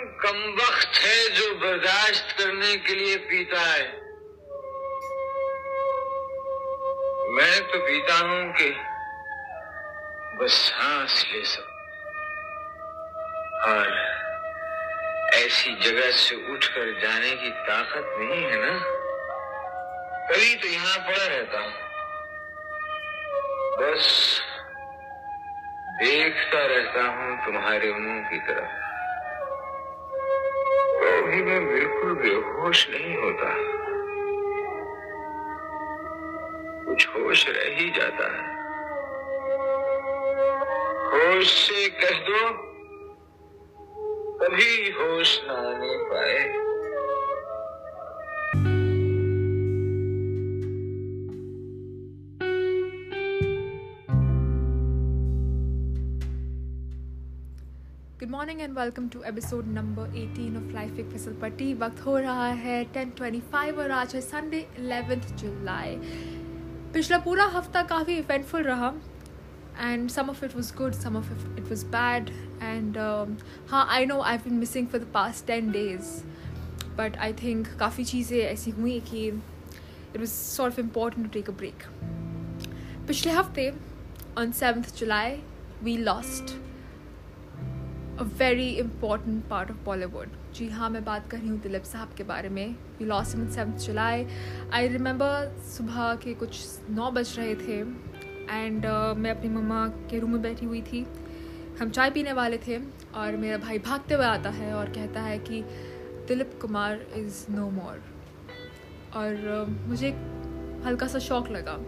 कौन कम वक्त है जो बर्दाश्त करने के लिए पीता है। मैं तो पीता हूँ कि बस सांस ले सकूँ और ऐसी जगह से उठकर जाने की ताकत नहीं है ना? कभी तो यहाँ पड़ा रहता हूँ। बस देखता रहता हूँ तुम्हारे मुँह की तरफ़। कभी मैं बिल्कुल बेहोश नहीं होता। कुछ होश रह ही जाता है। होश से कह दो, कभी होश ना आने पाए। Morning and welcome to episode number 18 of life एक फिसल पट्टी वक्त हो रहा है 10:25 और आज है संडे 11th जुलाई पिछला पूरा हफ़्ता काफ़ी इवेंटफुल रहा and some of it was good some of it was bad and हाँ I know I been missing for the past ten days but I think काफ़ी चीज़ें ऐसी हुई कि it was sort of important to take a break पिछले हफ़्ते on seventh July we lost very important part of Bollywood जी हाँ मैं बात कर रही हूँ दिलीप साहब के बारे में। We lost in seventh July I remember सुबह के कुछ नौ बज रहे थे एंड uh, मैं अपनी मम्मा के रूम में बैठी हुई थी। हम चाय पीने वाले थे और मेरा भाई भागते हुए आता है और कहता है कि Dilip Kumar is no more और uh, मुझे हल्का सा शौक लगा।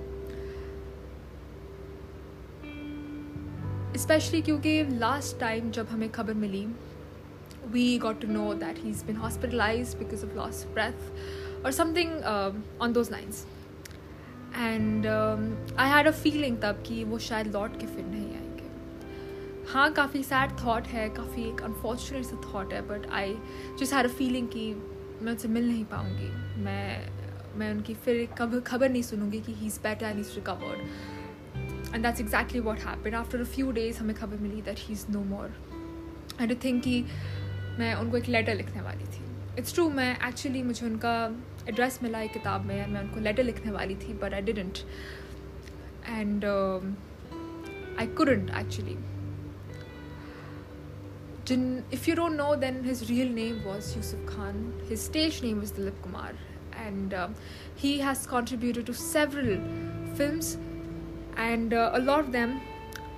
स्पेशली क्योंकि लास्ट टाइम जब हमें खबर मिली we got to know that he is been hospitalize because of loss breath और something on those lines and I had a feeling तब कि वो शायद लौट के फिर नहीं आएँगे। हाँ काफ़ी सैड थाट है, काफ़ी एक अनफॉर्चुनेट सा थाट है but I just had a feeling कि मैं उनसे मिल नहीं पाऊँगी। मैं मैं उनकी फिर कब खबर नहीं सुनूँगी कि he is better and is recovered and that's exactly what happen after a few days हमें खबर मिली that he is no more and I think कि मैं उनको एक लेटर लिखने वाली थी. इट्स ट्रू मैं एक्चुअली मुझे उनका एड्रेस मिला एक किताब में मैं उनको लेटर लिखने वाली थी but I didn't and I couldn't actually if you don't know, then his real name was Yusuf Khan. His stage name was Dilip Kumar, and um, he has contributed to several films, and uh, a lot of them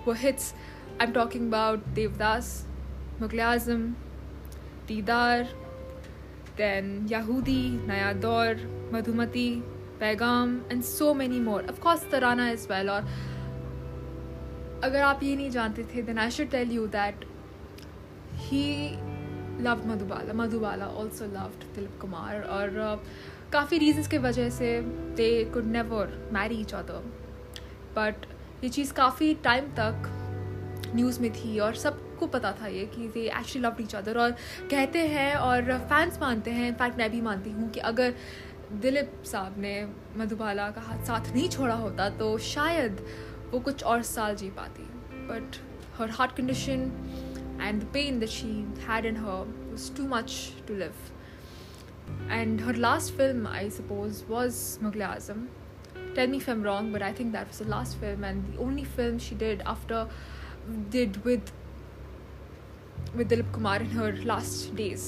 were hits. I'm talking about Devdas, Mughal Azam, Didar, then Yahudi, Naya Daur, Madhumati, Paigam, and so many more. Of course, Tarana as well. और अगर आप ये नहीं जानते थे then I should tell you that he loved Madhubala. Madhubala also loved Dilip Kumar और uh, काफ़ी reasons की वजह से they could never marry each other. But ये चीज़ काफ़ी टाइम तक न्यूज़ में थी और सबको पता था ये कि they actually love each other और कहते हैं और फैंस मानते हैं इनफैक्ट मैं भी मानती हूँ कि अगर दिलीप साहब ने मधुबाला का हाथ साथ नहीं छोड़ा होता तो शायद वो कुछ और साल जी पाती but her heart condition and the pain that she had in her was too much to live. And her last film, I suppose, was Mughal Azam. Tell me if I'm wrong, but I think that was the last film and the only film she did after did with with Dilip Kumar in her last days.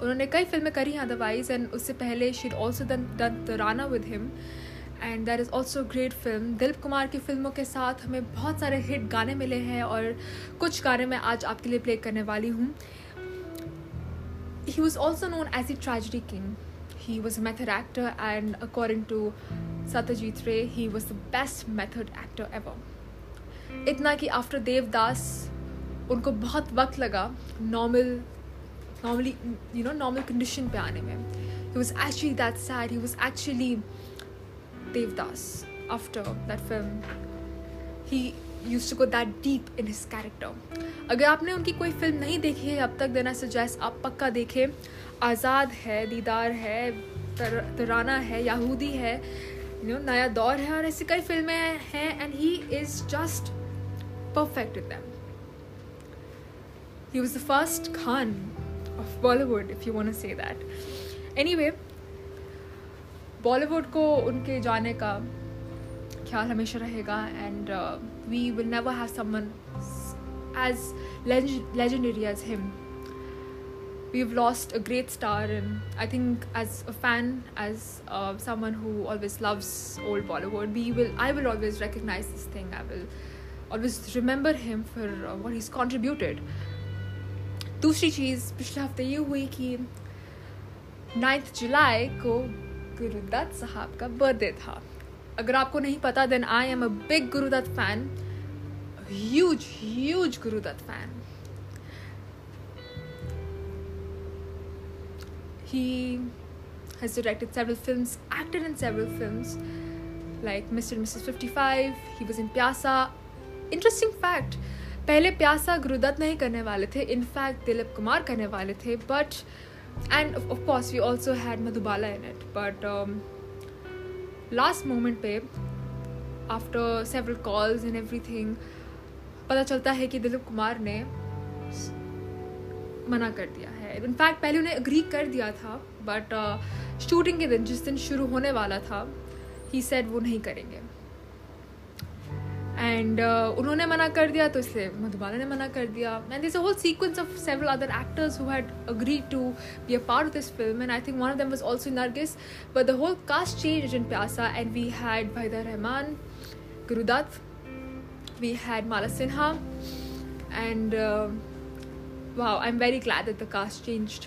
उन्होंने कई फ़िल्में करी हैं otherwise and उससे पहले she also done the Rana with him and that is also great film Dilip Kumar की फ़िल्मों के साथ हमें बहुत सारे हिट गाने मिले हैं और कुछ गाने मैं आज आपके लिए प्ले करने वाली हूँ. He was also known as a tragedy king he was a method actor and according to Satyajit Ray he was the best method actor ever इतना कि आफ्टर देवदास उनको बहुत वक्त लगा normal normally you know normal condition पे आने में। He was actually that sad he was actually Devdas after that film he use to go that deep in his character अगर आपने उनकी कोई फ़िल्म नहीं देखी है अब तक देना सजेस्ट आप पक्का देखें। आज़ाद है दीदार है तर, तराना है याहूदी है। यू नो नया दौर है और ऐसी कई फ़िल्में हैं and he is just perfect with them he was the first Khan of Bollywood, if you want to say that. Anyway, Bollywood को उनके जाने का ख्याल हमेशा रहेगा and we will never have someone as legendary as him we've lost a great star and i think as a fan as uh, someone who always loves old bollywood we will i will always recognize this thing i will always remember him for uh, what he's contributed दूसरी चीज़ पिछले हफ्ते ये हुई कि ninth जुलाई को गुरुदत्त साहब का birthday था अगर आपको नहीं पता then I am a big Guru Dutt fan huge huge Guru Dutt fan he has directed several films, acted in several films, like mr. and mrs 55 he was in pyasa. Interesting fact, पहले प्यासा गुरुदत्त नहीं करने वाले थे in fact Dilip Kumar करने वाले थे but and of course we also had Madhubala in it but last moment पे after several calls and everything पता चलता है कि दिलीप कुमार ने मना कर दिया है। इनफैक्ट पहले उन्हें अग्री कर दिया था बट शूटिंग uh, के दिन जिस दिन शुरू होने वाला था ही सेड वो नहीं करेंगे। एंड uh, उन्होंने मना कर दिया तो इसलिए मधुबाला ने मना कर दिया। And this whole sequence of several other actors who had agree to be a part of this film and I think one of them was also Nargis but the whole cast change in Pyaasa and we had Waheeda Rehman Guru Dutt we had Mala Sinha and wow I'm very glad that the cast changed.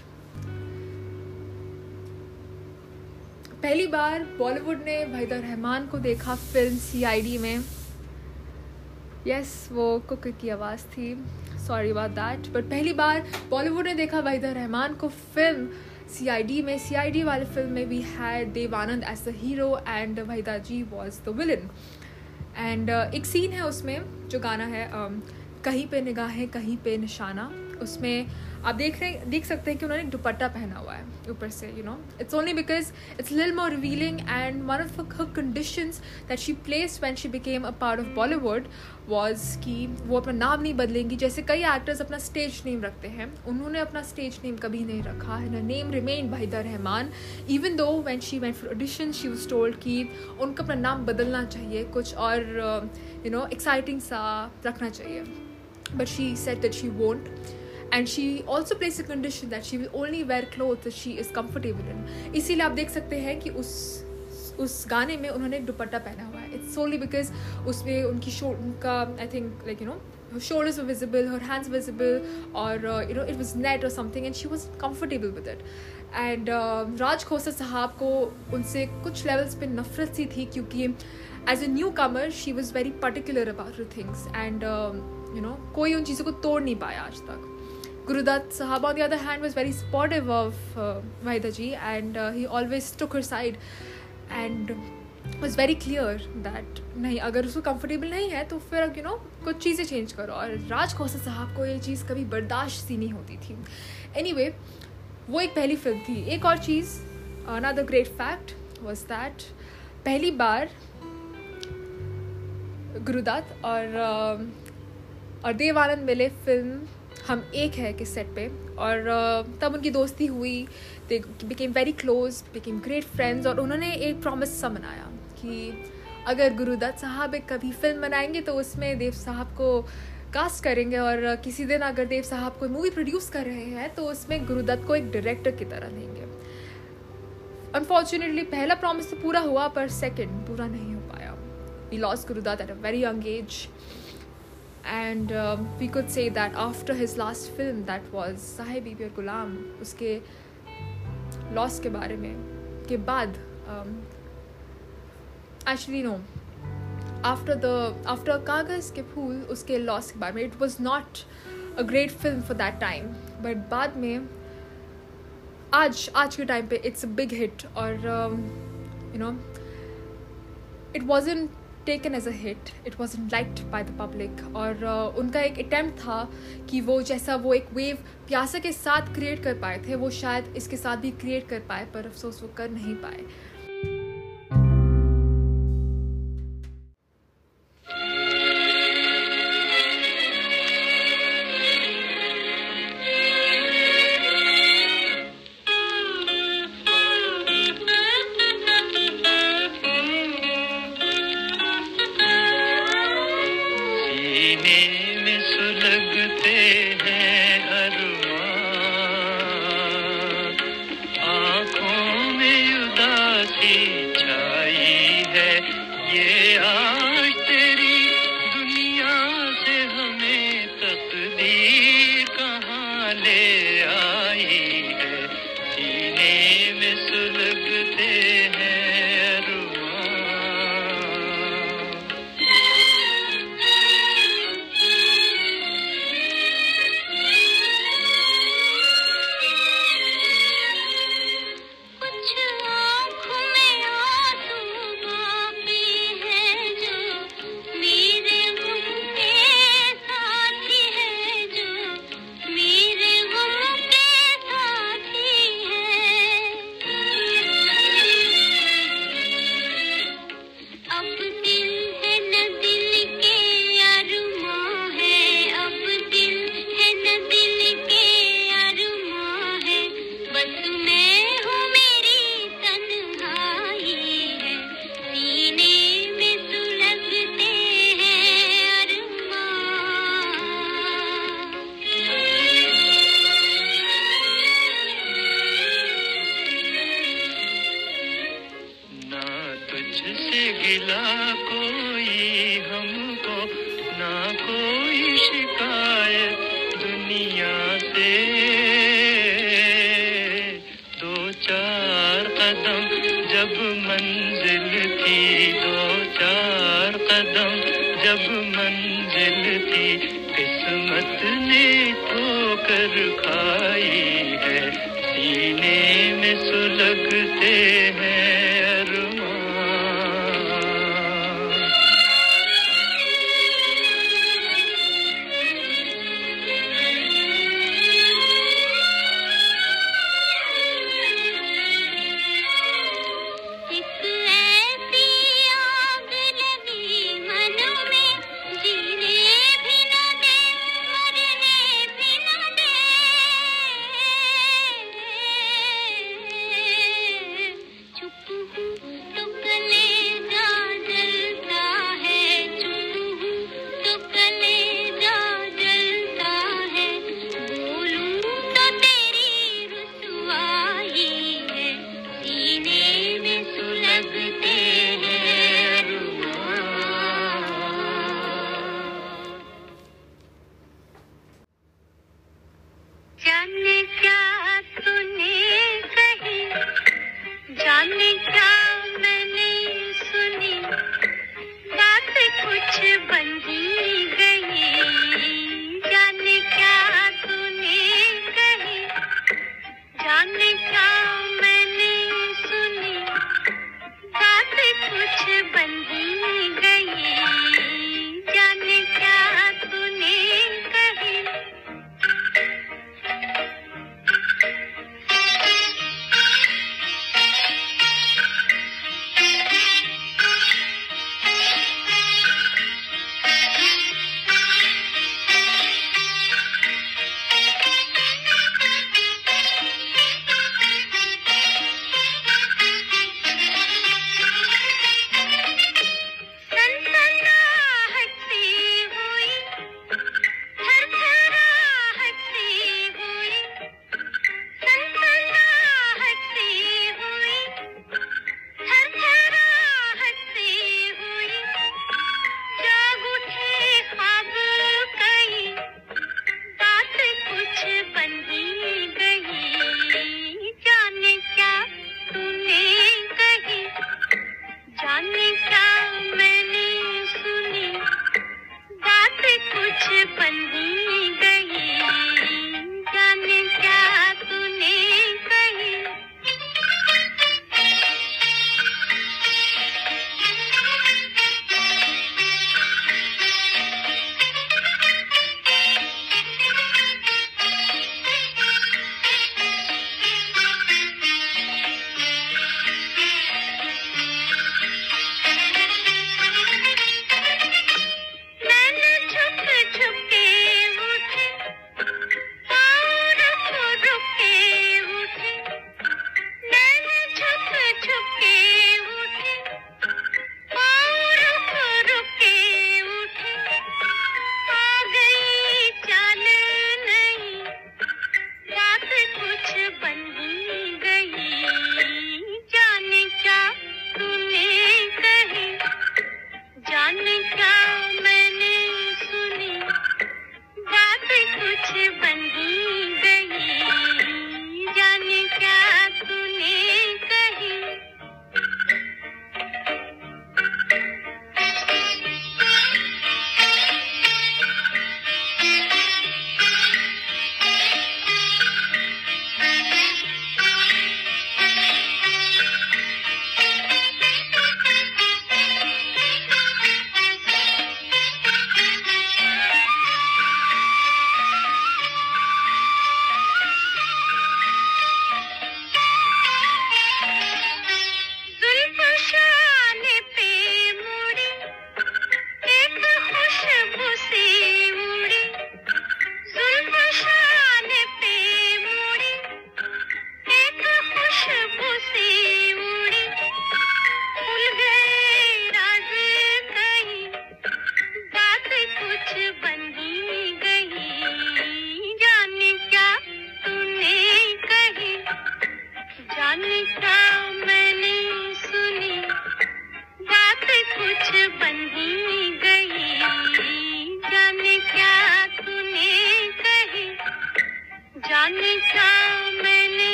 पहली बार बॉलीवुड ने वहीदा रहमान को देखा film सी में। Yes yes, वो कुक की आवाज़ थी। सॉरी अबाउट दैट बट पहली बार बॉलीवुड ने देखा वहीदा रहमान को फ़िल्म सी आई डी में। सी आई डी वाले फ़िल्म में we had Dev Anand as the hero and Waheeda ji was the villain and एक सीन है उसमें जो गाना है um, कहीं पे निगाहें कहीं पे निशाना। उसमें आप देख रहे, देख सकते हैं कि उन्होंने दुपट्टा पहना हुआ है ऊपर से you know it's only because it's lil more revealing and one of her conditions that she placed when she became a part of Bollywood was कि वो अपना नाम नहीं बदलेंगी। जैसे कई एक्टर्स अपना स्टेज नेम रखते हैं, उन्होंने अपना स्टेज नेम कभी नहीं रखा है। ना name remain Waheeda Rehman even though when she went for audition she was told कि उनका अपना नाम बदलना चाहिए, कुछ और यू नो एक्साइटिंग सा रखना चाहिए। But she said that she won't and she also placed a condition that she will only wear cloth she is comfortable in इसीलिए आप देख सकते हैं कि उस उस गाने में उन्होंने दुपट्टा पहना हुआ है। इट्स सोली बिकॉज़ उसमें उनकी शो उनका I think like you know her shoulders were visible, her hands visible, or uh, you know it was net or something, and she was comfortable with it. And uh, Raj Khosla साहब को उनसे कुछ levels पे नफरत सी थी क्योंकि as a newcomer she was very particular about things and you know कोई उन चीज़ों को तोड़ नहीं पाया आज तक। Gurudat Sahab, on the other hand, was very supportive of uh, Vaidaji and uh, he always took her side and was very clear that नहीं अगर उसको कंफर्टेबल नहीं है तो फिर यू नो कुछ चीज़ें चेंज करो। और राज खोसा साहब को ये चीज़ कभी बर्दाश्त सी नहीं होती थी। एनी anyway, वो एक पहली फ़िल्म थी। एक और चीज़ another great fact was that पहली बार गुरुदत्त और और देवानंद मिले फ़िल्म हम एक है किस सेट पे। और तब उनकी दोस्ती हुई। They became very close became great friends और उन्होंने एक प्रॉमिस सा बनाया कि अगर गुरुदत्त साहब एक कभी फ़िल्म बनाएँगे तो उसमें देव साहब को कास्ट करेंगे और किसी दिन अगर देव साहब कोई मूवी प्रोड्यूस कर रहे हैं तो उसमें गुरुदत्त को एक डायरेक्टर की तरह लेंगे अनफॉर्चुनेटली पहला प्रॉमिस तो पूरा हुआ पर सेकेंड पूरा नहीं हो पाया। We lost Guru Dutt at a very young age and um, we could say that after his last film that was Sahib Bibi Aur Ghulam उसके लॉस के बारे में के बाद actually no after the after Kaagaz Ke Phool उसके loss के बारे में it was not a great film for that time but बाद में आज आज के टाइम पे इट्स अ बिग हिट और you know it wasn't taken as a hit it was liked by the public और uh, उनका एक अटैम्प्ट था कि वो जैसा वो एक वेव प्यासा के साथ क्रिएट कर पाए थे वो शायद इसके साथ भी क्रिएट कर पाए पर अफसोस वो कर नहीं पाए। मंजिल थी किस्मत ने तो ठोकर खाई है। सीने में सुलगते हैं 本集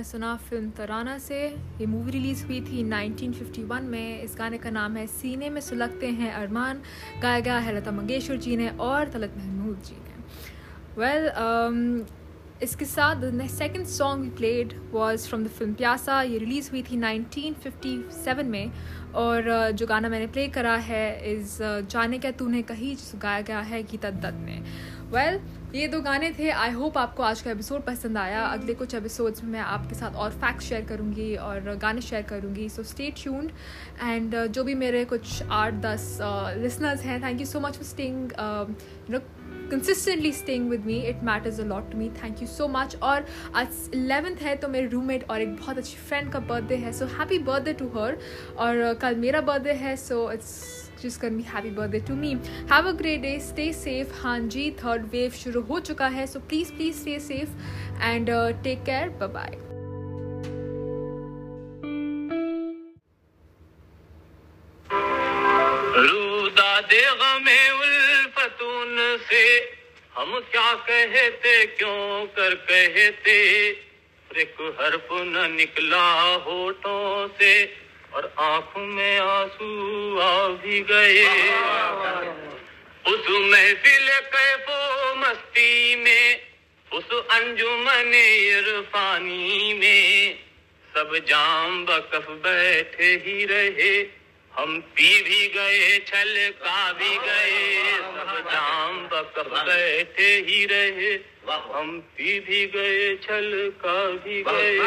आपने सुना फ़िल्म तराना से। ये मूवी रिलीज़ हुई थी 1951 में। इस गाने का नाम है सीने में सुलगते हैं अरमान। गाया गया है लता मंगेशकर जी ने और तलत महमूद जी ने। वेल well, um, इसके साथ second song we played was from the film Pyaasa ये रिलीज़ हुई थी 1957 में। और uh, जो गाना मैंने प्ले करा है इज़ uh, जाने क्या तूने कही जिस गाया गया है गीता दत्त ने। वेल well, ये दो गाने थे। आई होप आपको आज का एपिसोड पसंद आया। अगले कुछ एपिसोड्स में मैं आपके साथ और फैक्ट्स शेयर करूँगी और गाने शेयर करूँगी। सो स्टे ट्यून्ड एंड जो भी मेरे कुछ आठ दस लिसनर्स uh, हैं thank you so much for staying you know consistently staying with me it matters a lot to me thank you so much और आज इलेवेंथ है तो मेरे रूममेट और एक बहुत अच्छी फ्रेंड का बर्थडे है। So happy birthday to her और uh, कल मेरा बर्थडे है। So it's just gonna be happy birthday to me have a great day stay safe हाँ जी थर्ड वेव शुरू हो चुका है please stay safe and uh, take care bye bye से हम क्या कहते क्यों कर कहते एक हर्फ न निकला होठों से और आँखों में आँसू आ भी गए उस महफिल कैफो मस्ती में उस अंजुमन इरफानी में सब जाम बकफ बैठे ही रहे हम पी भी गए छल का भी गए सब जाम बकफ बैठे ही रहे हम पी भी गए छल का भी गए